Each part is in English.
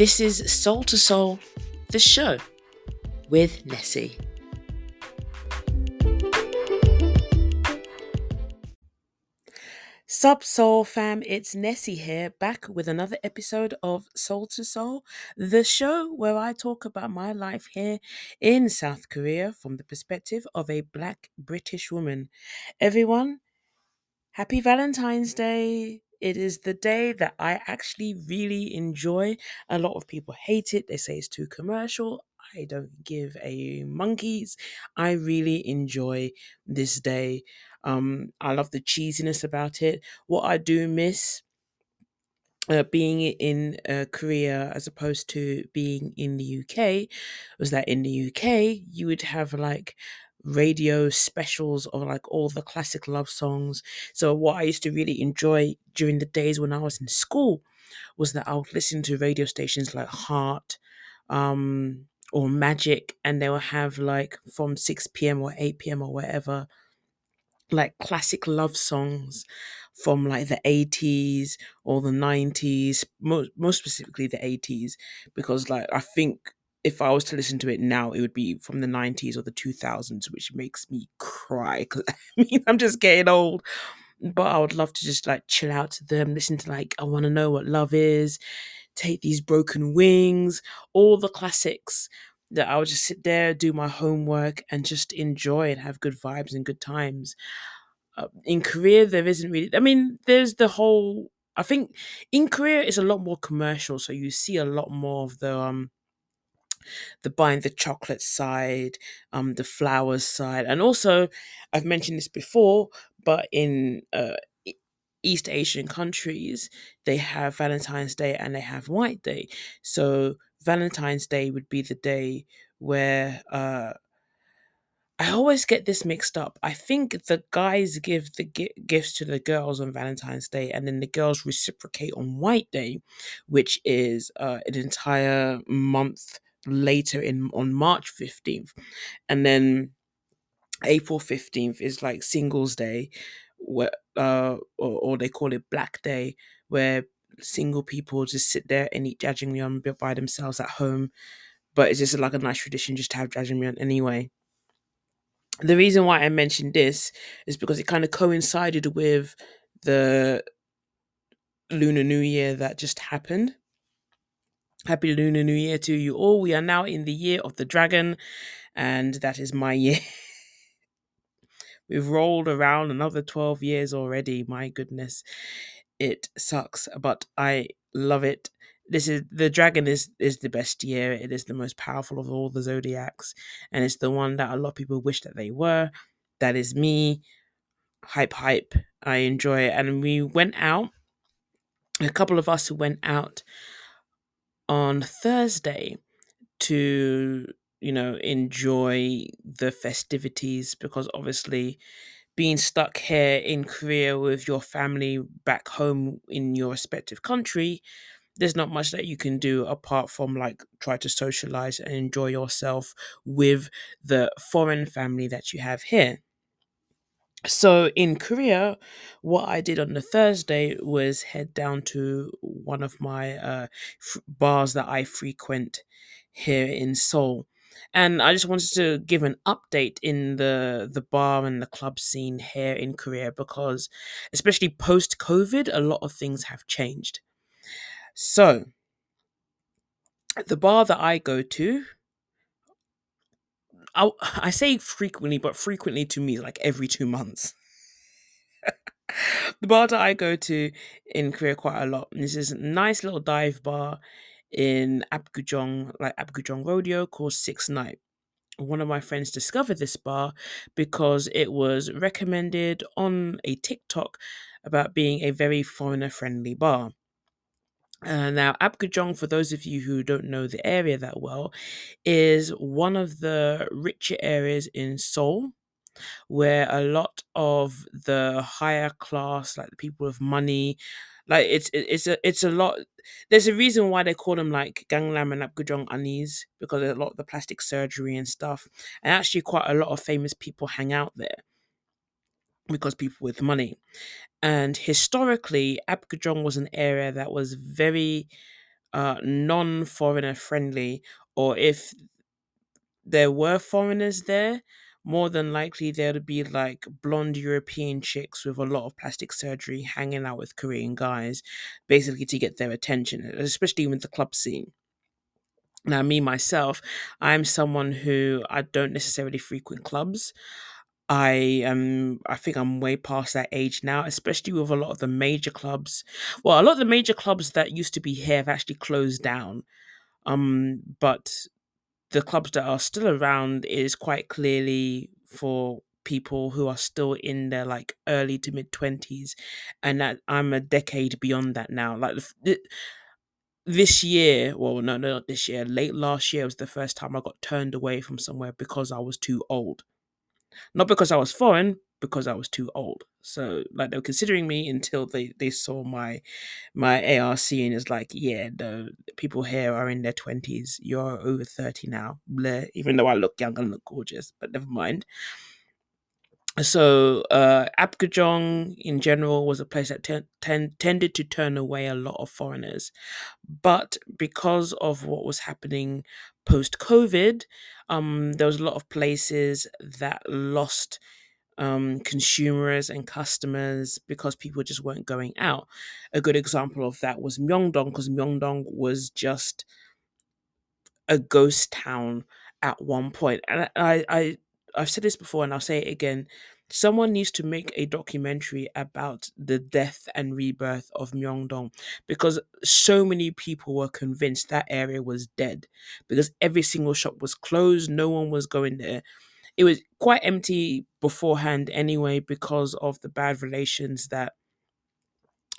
This is Soul to Seoul, the show with Nessie. Sub Soul fam, it's Nessie here, back with another episode of Soul to Seoul, the show where I talk about my life here in South Korea from the perspective of a black British woman. Everyone, happy Valentine's Day! It is the day that I actually really enjoy. A lot of people hate it, they say it's too commercial. I don't give a monkeys. I really enjoy this day. Um, I love the cheesiness about it. What I do miss uh, being in uh, Korea as opposed to being in the UK was that in the UK you would have like radio specials of like all the classic love songs. So what I used to really enjoy during the days when I was in school was that I would listen to radio stations like Heart, um, or Magic, and they will have like from 6 p.m. or 8 p.m. or whatever like classic love songs from like the 80s or the 90s most, most specifically the 80s because like i think if i was to listen to it now it would be from the 90s or the 2000s which makes me cry because i mean i'm just getting old but i would love to just like chill out to them listen to like i want to know what love is take these broken wings all the classics that I would just sit there, do my homework, and just enjoy and have good vibes and good times. Uh, in Korea, there isn't really. I mean, there's the whole. I think in Korea it's a lot more commercial, so you see a lot more of the um the buying the chocolate side, um, the flowers side, and also I've mentioned this before, but in uh, East Asian countries, they have Valentine's Day and they have White Day. So Valentine's Day would be the day where uh, I always get this mixed up. I think the guys give the gi- gifts to the girls on Valentine's Day, and then the girls reciprocate on White Day, which is uh, an entire month later in on March fifteenth, and then April fifteenth is like Singles Day, where uh, or, or they call it Black Day, where single people just sit there and eat jajangmyeon by themselves at home. But it's just like a nice tradition just to have jajangmyeon anyway. The reason why I mentioned this is because it kind of coincided with the Lunar New Year that just happened. Happy Lunar New Year to you all. We are now in the year of the dragon, and that is my year. We've rolled around another 12 years already. My goodness it sucks, but I love it. This is the dragon is is the best year. It is the most powerful of all the zodiacs, and it's the one that a lot of people wish that they were. That is me. Hype, hype. I enjoy it, and we went out. A couple of us who went out on Thursday to you know enjoy the festivities because obviously being stuck here in Korea with your family back home in your respective country, there's not much that you can do apart from like try to socialize and enjoy yourself with the foreign family that you have here. So in Korea, what I did on the Thursday was head down to one of my uh, f- bars that I frequent here in Seoul and I just wanted to give an update in the the bar and the club scene here in Korea because, especially post COVID, a lot of things have changed. So, the bar that I go to, I I say frequently, but frequently to me like every two months. the bar that I go to in Korea quite a lot. This is a nice little dive bar in Apgujeong, like Apgujeong Rodeo, called Six Night. One of my friends discovered this bar because it was recommended on a TikTok about being a very foreigner friendly bar. Uh, now, Apgujeong, for those of you who don't know the area that well, is one of the richer areas in Seoul where a lot of the higher class, like the people with money, like it's it's a it's a lot. There's a reason why they call them like Gangnam and Apgujeong Anis because a lot of the plastic surgery and stuff, and actually quite a lot of famous people hang out there because people with money. And historically, Apgujeong was an area that was very uh, non-foreigner friendly, or if there were foreigners there, more than likely there'd be like blonde European chicks with a lot of plastic surgery hanging out with Korean guys, basically to get their attention, especially with the club scene. Now, me myself, I'm someone who I don't necessarily frequent clubs. I um I think I'm way past that age now, especially with a lot of the major clubs. Well, a lot of the major clubs that used to be here have actually closed down. Um, but the clubs that are still around is quite clearly for people who are still in their like early to mid 20s and that I'm a decade beyond that now like this year well no no not this year late last year was the first time I got turned away from somewhere because I was too old not because I was foreign because I was too old. So like they were considering me until they they saw my my ARC and it's like yeah the people here are in their 20s you're over 30 now. Bleh. even though I look young and look gorgeous but never mind so uh in general was a place that ten- ten- tended to turn away a lot of foreigners but because of what was happening post covid um there was a lot of places that lost um, consumers and customers because people just weren't going out. A good example of that was Myeongdong, because Myeongdong was just a ghost town at one point. And I, I, I've said this before, and I'll say it again. Someone needs to make a documentary about the death and rebirth of Myeongdong because so many people were convinced that area was dead because every single shop was closed, no one was going there it was quite empty beforehand anyway because of the bad relations that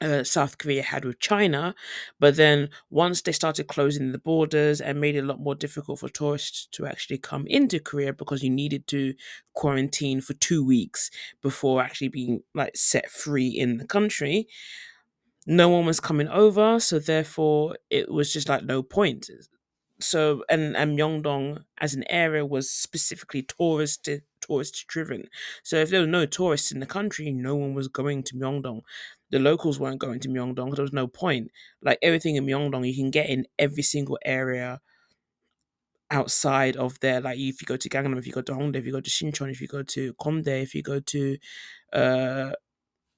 uh, South Korea had with China. But then once they started closing the borders and made it a lot more difficult for tourists to actually come into Korea because you needed to quarantine for two weeks before actually being like set free in the country. No one was coming over, so therefore it was just like no point so and and Myeongdong as an area was specifically tourist tourist driven. So if there were no tourists in the country, no one was going to Myeongdong. The locals weren't going to Myeongdong because there was no point. Like everything in Myeongdong, you can get in every single area outside of there. Like if you go to Gangnam, if you go to Hongdae, if you go to Sinchon, if you go to Komdae, if you go to uh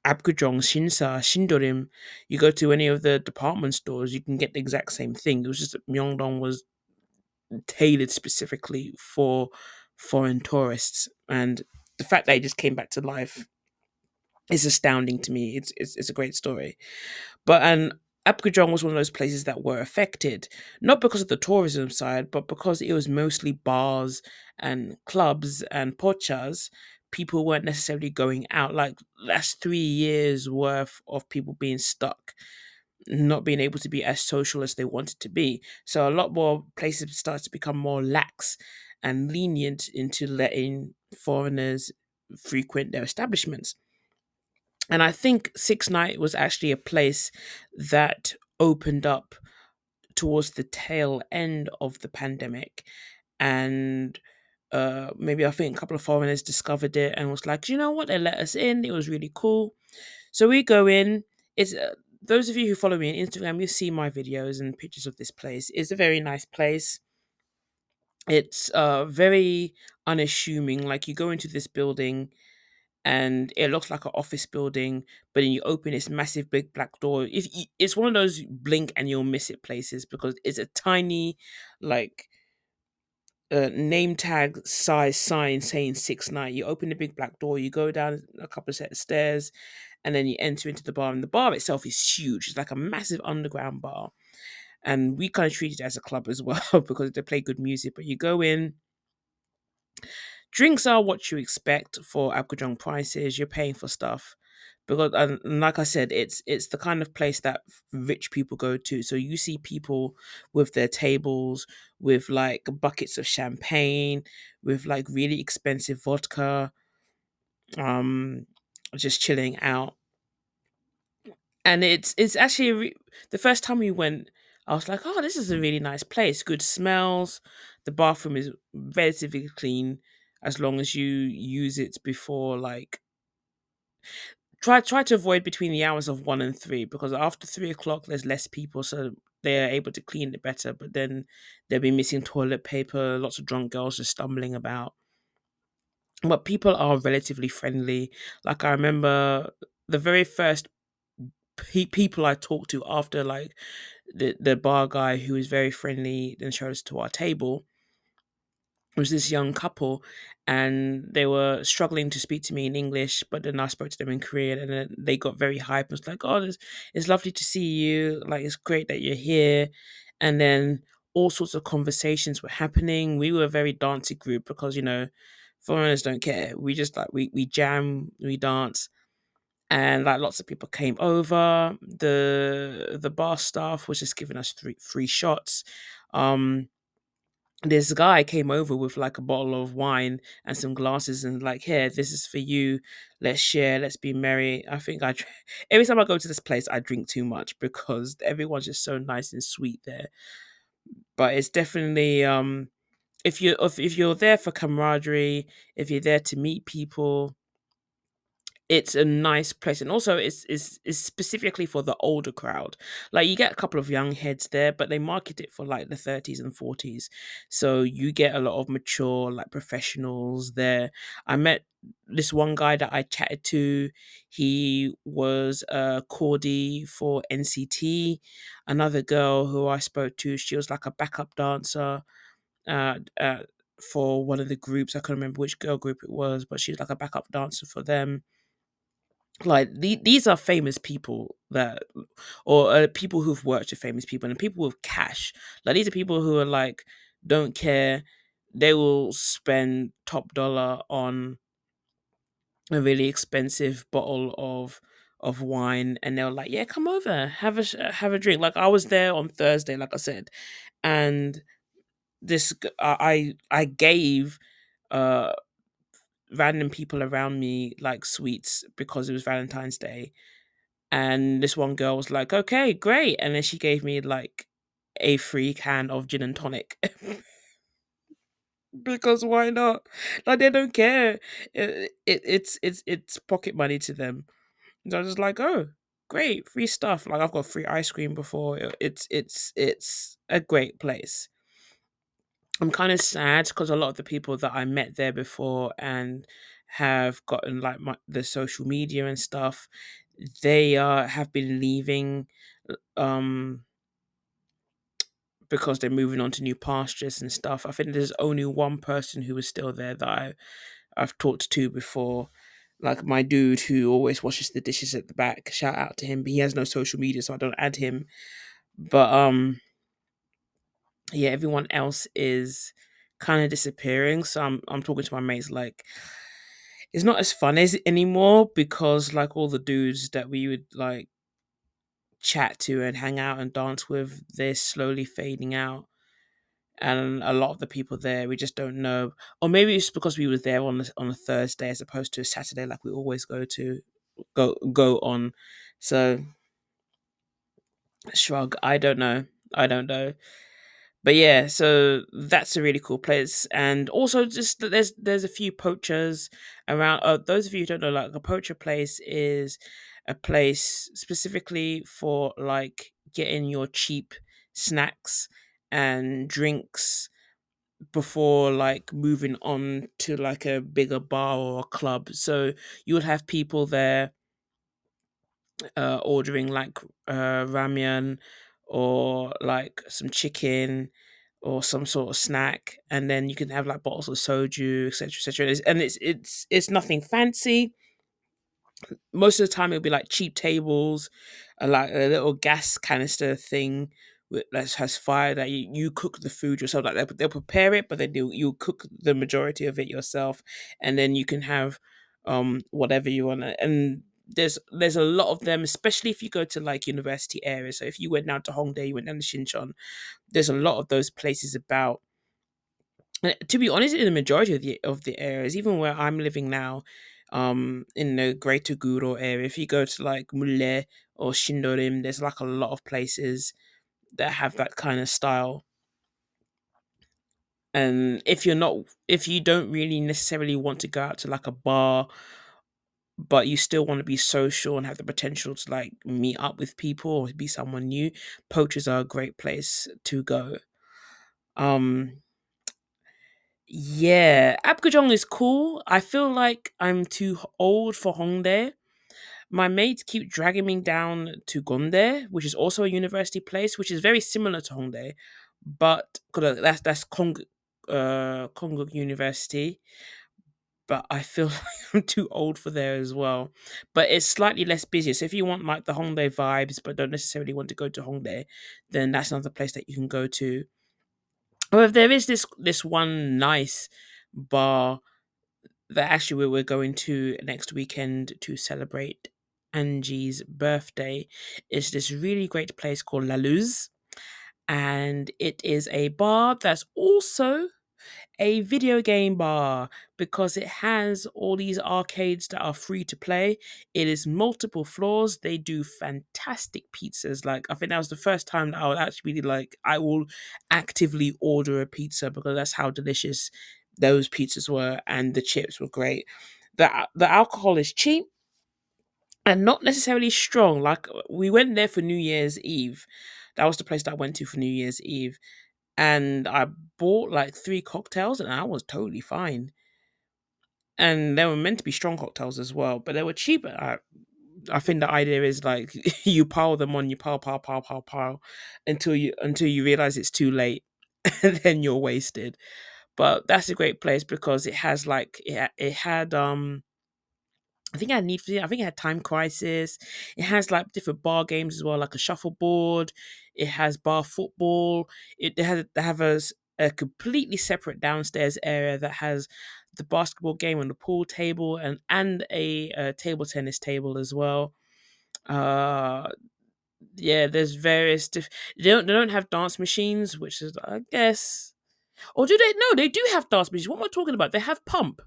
Apgujeong, Shinsa, Sindorim, you go to any of the department stores, you can get the exact same thing. It was just that Myeongdong was tailored specifically for foreign tourists. And the fact that it just came back to life is astounding to me. It's it's, it's a great story. But and Apgujeong was one of those places that were affected, not because of the tourism side, but because it was mostly bars and clubs and pochas. People weren't necessarily going out. Like that's three years worth of people being stuck not being able to be as social as they wanted to be. So a lot more places start to become more lax and lenient into letting foreigners frequent their establishments. And I think Six Night was actually a place that opened up towards the tail end of the pandemic. And uh, maybe I think a couple of foreigners discovered it and was like, you know what? They let us in. It was really cool. So we go in. It's uh, those of you who follow me on Instagram, you see my videos and pictures of this place. It's a very nice place. It's uh very unassuming. Like you go into this building and it looks like an office building, but then you open this massive big black door. If it's one of those blink and you'll miss it places because it's a tiny, like, uh, name tag size sign saying six nine. You open the big black door, you go down a couple of set of stairs, and then you enter into the bar and the bar itself is huge it's like a massive underground bar and we kind of treat it as a club as well because they play good music but you go in drinks are what you expect for Apgujeong prices you're paying for stuff because and like I said, it's it's the kind of place that rich people go to. So you see people with their tables with like buckets of champagne, with like really expensive vodka, um, just chilling out. And it's it's actually re- the first time we went, I was like, oh, this is a really nice place. Good smells. The bathroom is relatively clean as long as you use it before like try try to avoid between the hours of one and three because after three o'clock there's less people so they're able to clean it better, but then they'll be missing toilet paper, lots of drunk girls just stumbling about. But people are relatively friendly. Like I remember the very first pe- people I talked to after like the the bar guy who was very friendly and showed us to our table was this young couple and they were struggling to speak to me in English, but then I spoke to them in Korean and then they got very hyped and was like, Oh, it's, it's lovely to see you. Like, it's great that you're here. And then all sorts of conversations were happening. We were a very dancey group because, you know, foreigners don't care. We just like, we, we jam, we dance. And like lots of people came over. The the bar staff was just giving us three free shots. Um, this guy came over with like a bottle of wine and some glasses and like here this is for you. Let's share. Let's be merry. I think i every time i go to this place i drink too much because everyone's just so nice and sweet there. But it's definitely um if you if, if you're there for camaraderie if you're there to meet people it's a nice place and also it's, it's it's specifically for the older crowd. Like you get a couple of young heads there but they market it for like the 30s and 40s so you get a lot of mature like professionals there. I met this one guy that i chatted to. He was a coordi for nct another girl who i spoke to she was like a backup dancer uh, uh for one of the groups. I can't remember which girl group it was but she was like a backup dancer for them like the, these are famous people that or uh, people who've worked with famous people and people with cash. Like these are people who are like don't care. They will spend top dollar on a really expensive bottle of of wine and they're like yeah come over have a have a drink. Like i was there on thursday like i said and this i i gave uh random people around me like sweets because it was Valentine's Day. And this one girl was like, okay, great. And then she gave me like a free can of gin and tonic. because why not? Like they don't care. It, it, it's it's it's pocket money to them. So I was just like, oh, great, free stuff. Like I've got free ice cream before. It's it's it's a great place. I'm kind of sad because a lot of the people that I met there before and have gotten like my, the social media and stuff, they uh have been leaving um because they're moving on to new pastures and stuff. I think there's only one person who was still there that I I've talked to before. Like my dude who always washes the dishes at the back. Shout out to him. But he has no social media, so I don't add him. But um yeah, everyone else is kind of disappearing. So I'm I'm talking to my mates like it's not as fun as anymore because like all the dudes that we would like chat to and hang out and dance with, they're slowly fading out. And a lot of the people there we just don't know. Or maybe it's because we were there on a, on a Thursday as opposed to a Saturday like we always go to go go on. So shrug. I don't know. I don't know but yeah, so that's a really cool place, and also just there's there's a few pochas around. Uh, those of you who don't know, like a pocha place is a place specifically for like getting your cheap snacks and drinks before like moving on to like a bigger bar or a club. So you would have people there uh, ordering like uh, ramyun or like some chicken or some sort of snack, and then you can have like bottles of soju, etc., etc. And it's it's it's nothing fancy. Most of the time, it'll be like cheap tables, like a little gas canister thing that has fire that you, you cook the food yourself. Like they'll, they'll prepare it, but then you you cook the majority of it yourself, and then you can have um whatever you want. And there's there's a lot of them, especially if you go to like university areas. So if you went down to Hongdae, you went down to Sinchon, there's a lot of those places about. And to be honest, in the majority of the of the areas, even where I'm living now, um, in the Greater Guro area, if you go to like Mullae or Shindorim, there's like a lot of places that have that kind of style. And if you're not, if you don't really necessarily want to go out to like a bar but you still want to be social and have the potential to like meet up with people or be someone new, Pochas are a great place to go. Um yeah, Apgujeong is cool. I feel like I'm too old for Hongdae. My mates keep dragging me down to Gonde, which is also a university place, which is very similar to Hongdae, but 'cause that's that's Kong uh Konkuk University. But I feel like I'm too old for there as well. But it's slightly less busy. So if you want like the Hongdae vibes, but don't necessarily want to go to Hongdae, then that's another place that you can go to. Oh, However, there is this this one nice bar that actually we- we're going to next weekend to celebrate Angie's birthday. It's this really great place called La Luz, and it is a bar that's also a video game bar because it has all these arcades that are free to play. It is multiple floors. They do fantastic pizzas. Like I think that was the first time that I would actually be like, I will actively order a pizza because that's how delicious those pizzas were, and the chips were great. the The alcohol is cheap and not necessarily strong. Like we went there for New Year's Eve. That was the place that I went to for New Year's Eve and I bought like three cocktails, and I was totally fine. And they were meant to be strong cocktails as well, but they were cheap. I, I think the idea is like you pile them on, you pile, pile, pile, pile, pile, until you until you realize it's too late, and then you're wasted. But that's a great place because it has like it, it had um I think I Need. I think it had Time Crisis. It has like different bar games as well, like a shuffleboard. It has bar football. It has they have a, a completely separate downstairs area that has the basketball game and the pool table and and a, uh table tennis table as well. Uh yeah, there's various. Diff- they don't they don't have dance machines, which is I guess. Or do they? No, they do have dance machines. What am I talking about? They have pump.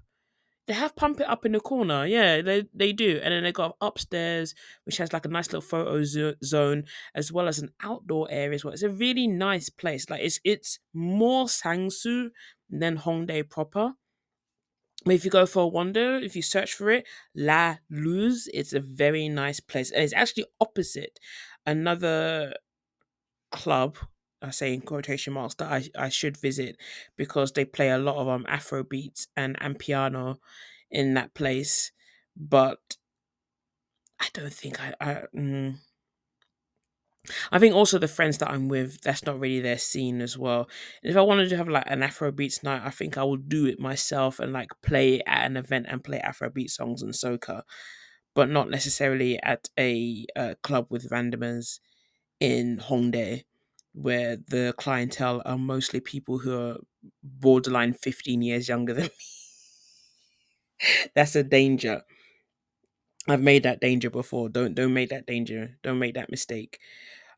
They have pump it up in the corner. Yeah, they they do. And then they got upstairs, which has like a nice little photo zo- zone, as well as an outdoor area as well. It's a really nice place. Like it's it's more Sangsu than Hongdae proper. But if you go for a wander, if you search for it, La Luz, it's a very nice place. And it's actually opposite another club. I say in quotation marks that I, I should visit because they play a lot of um Afro beats and, and piano in that place. But I don't think I I, mm, I think also the friends that I'm with, that's not really their scene as well. If I wanted to have like an Afro beats night, I think I would do it myself and like play at an event and play Afro beat songs and soca, but not necessarily at a uh, club with randomers in Hongdae, where the clientele are mostly people who are borderline 15 years younger than me. That's a danger. I've made that danger before. Don't don't make that danger. Don't make that mistake.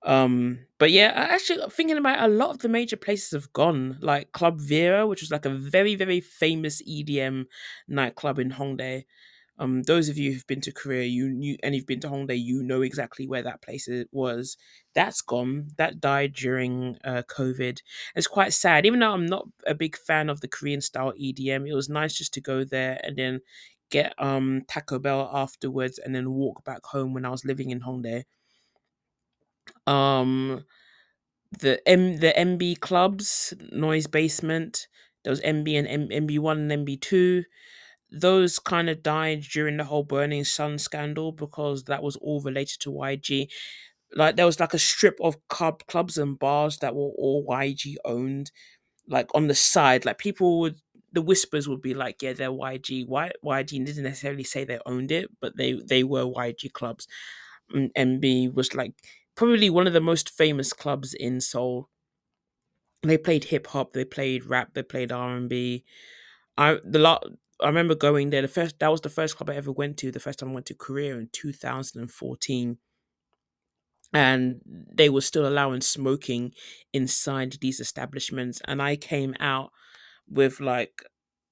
Um, but yeah, I actually thinking about a lot of the major places have gone, like Club Vera, which was like a very, very famous EDM nightclub in Hongdae. Um, those of you who've been to Korea, you knew, and you've been to Hongdae, you know exactly where that place was. That's gone. That died during uh, COVID. It's quite sad. Even though I'm not a big fan of the Korean style EDM, it was nice just to go there and then get um Taco Bell afterwards and then walk back home when I was living in Hongdae. Um, the M the NB clubs, Noise Basement, there was NB and M- NB1 and NB2 those kind of died during the whole Burning Sun scandal because that was all related to YG. Like there was like a strip of club clubs and bars that were all YG owned, like on the side. Like people would the whispers would be like, yeah, they're YG. Y, YG didn't necessarily say they owned it, but they they were YG clubs. And NB was like probably one of the most famous clubs in Seoul. They played hip hop, they played rap, they played R and B I the lot. I remember going there. The first that was the first club I ever went to. The first time I went to Korea in 2014, and they were still allowing smoking inside these establishments. And I came out with like,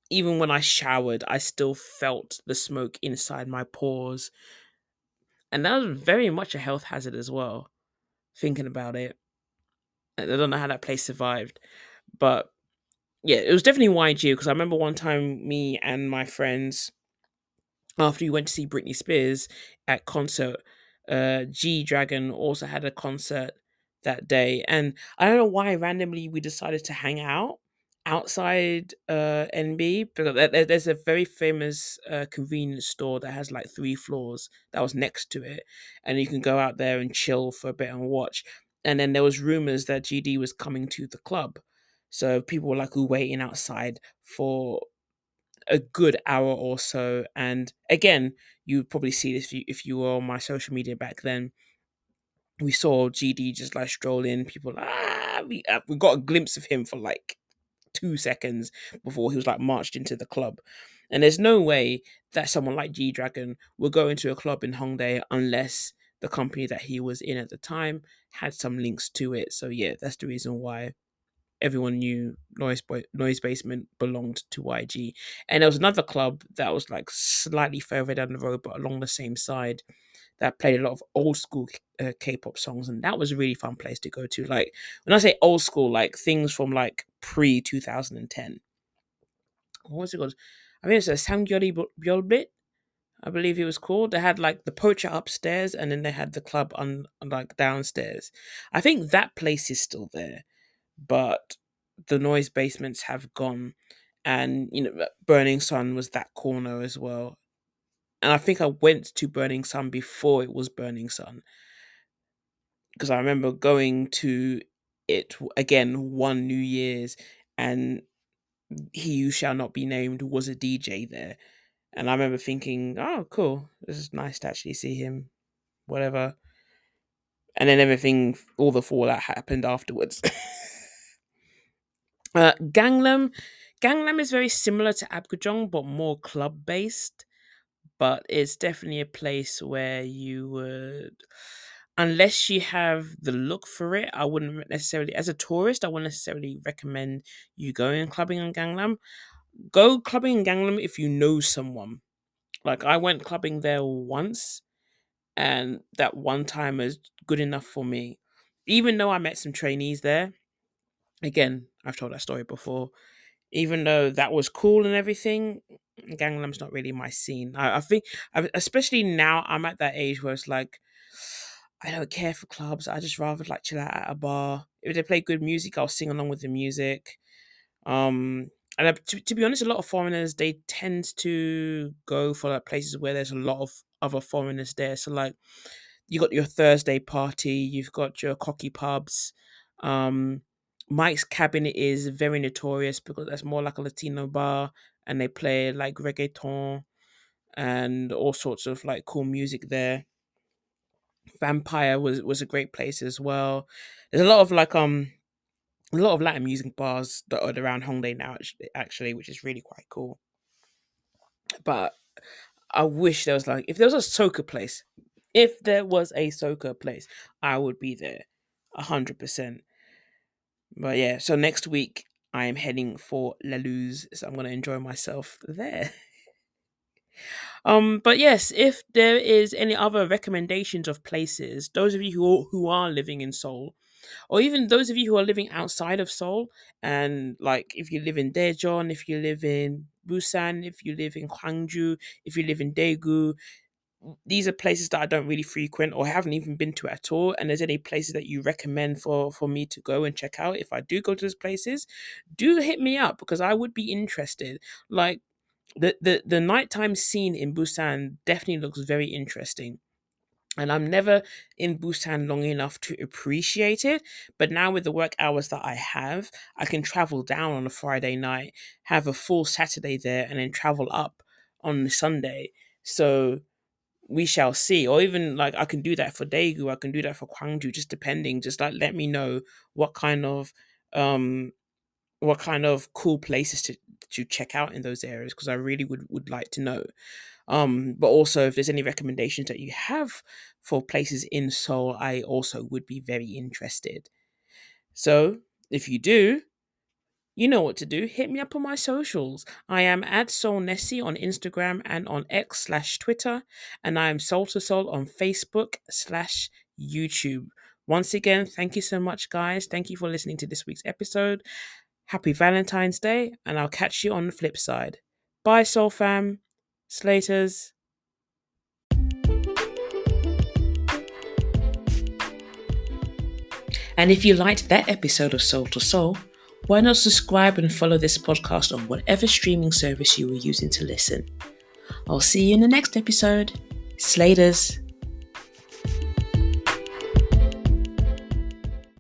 even when I showered, I still felt the smoke inside my pores, and that was very much a health hazard as well. Thinking about it, I don't know how that place survived, but yeah, it was definitely YG because I remember one time me and my friends after we went to see Britney Spears at concert, uh, G Dragon also had a concert that day, and I don't know why randomly we decided to hang out outside uh NB because there's a very famous uh, convenience store that has like three floors that was next to it, and you can go out there and chill for a bit and watch. And then there was rumors that GD was coming to the club, so people were like waiting outside for a good hour or so. And again, you would probably see this if you, if you were on my social media back then. We saw GD just like stroll in. People ah, we uh, we got a glimpse of him for like two seconds before he was like marched into the club. And there's no way that someone like G Dragon will go into a club in Hongdae unless the company that he was in at the time had some links to it. So yeah, that's the reason why everyone knew Noise Boy, Noise Basement belonged to YG. And there was another club that was like slightly further down the road, but along the same side, that played a lot of old school uh, K-pop songs, and that was a really fun place to go to. Like when I say old school, like things from like pre 2010. What was it called? I think it's a Samgyori Byolbit. I believe it was called. They had like the pocha upstairs, and then they had the club on like downstairs. I think that place is still there but the noise basements have gone and you know burning sun was that corner as well. And i think i went to burning sun before it was burning sun because i remember going to it again one new year's and he who shall not be named was a dj there. And i remember thinking oh cool this is nice to actually see him whatever. And then everything all the fallout happened afterwards Uh, Gangnam, Gangnam is very similar to Apgujeong, but more club based. But it's definitely a place where you would, unless you have the look for it, I wouldn't necessarily, as a tourist, I wouldn't necessarily recommend you going clubbing in Gangnam. Go clubbing in Gangnam if you know someone. Like I went clubbing there once, and that one time is good enough for me. Even though I met some trainees there, again, I've told that story before. Even though that was cool and everything, Gangnam's not really my scene. I, I think, especially now, I'm at that age where it's like, I don't care for clubs. I just rather like chill out at a bar. If they play good music, I'll sing along with the music. Um, and to, to be honest, a lot of foreigners they tend to go for like places where there's a lot of other foreigners there. So like, you got your Thursday party, you've got your cocky pubs. Um, Mike's Cabinet is very notorious because that's more like a Latino bar and they play like reggaeton and all sorts of like cool music there. Vampire was was a great place as well. There's a lot of like um a lot of Latin music bars that are around Hongdae now actually, which is really quite cool. But I wish there was like if there was a soca place, if there was a soca place, I would be there, hundred percent. But yeah, so next week I am heading for Luz, so I'm gonna enjoy myself there. um, but yes, if there is any other recommendations of places, those of you who who are living in Seoul, or even those of you who are living outside of Seoul, and like if you live in Daejeon, if you live in Busan, if you live in Gwangju, if you live in Daegu, these are places that I don't really frequent or haven't even been to at all. And there's any places that you recommend for for me to go and check out if I do go to those places, do hit me up because I would be interested. Like the the the nighttime scene in Busan definitely looks very interesting. And I'm never in Busan long enough to appreciate it. But now, with the work hours that I have, I can travel down on a Friday night, have a full Saturday there, and then travel up on Sunday. So we shall see. Or even like I can do that for Daegu, I can do that for Gwangju, just depending. Just like let me know what kind of um what kind of cool places to to check out in those areas because I really would would like to know. Um, but also if there's any recommendations that you have for places in Seoul, I also would be very interested. So if you do, you know what to do. Hit me up on my socials. I am at Seoul Nessie on Instagram and on X slash Twitter, and I am Soul to Seoul on Facebook slash YouTube. Once again, thank you so much, guys. Thank you for listening to this week's episode. Happy Valentine's Day, and I'll catch you on the flip side. Bye, Soul Fam. Slaters. And if you liked that episode of Soul to Seoul, why not subscribe and follow this podcast on whatever streaming service you are using to listen? I'll see you in the next episode. Slaters.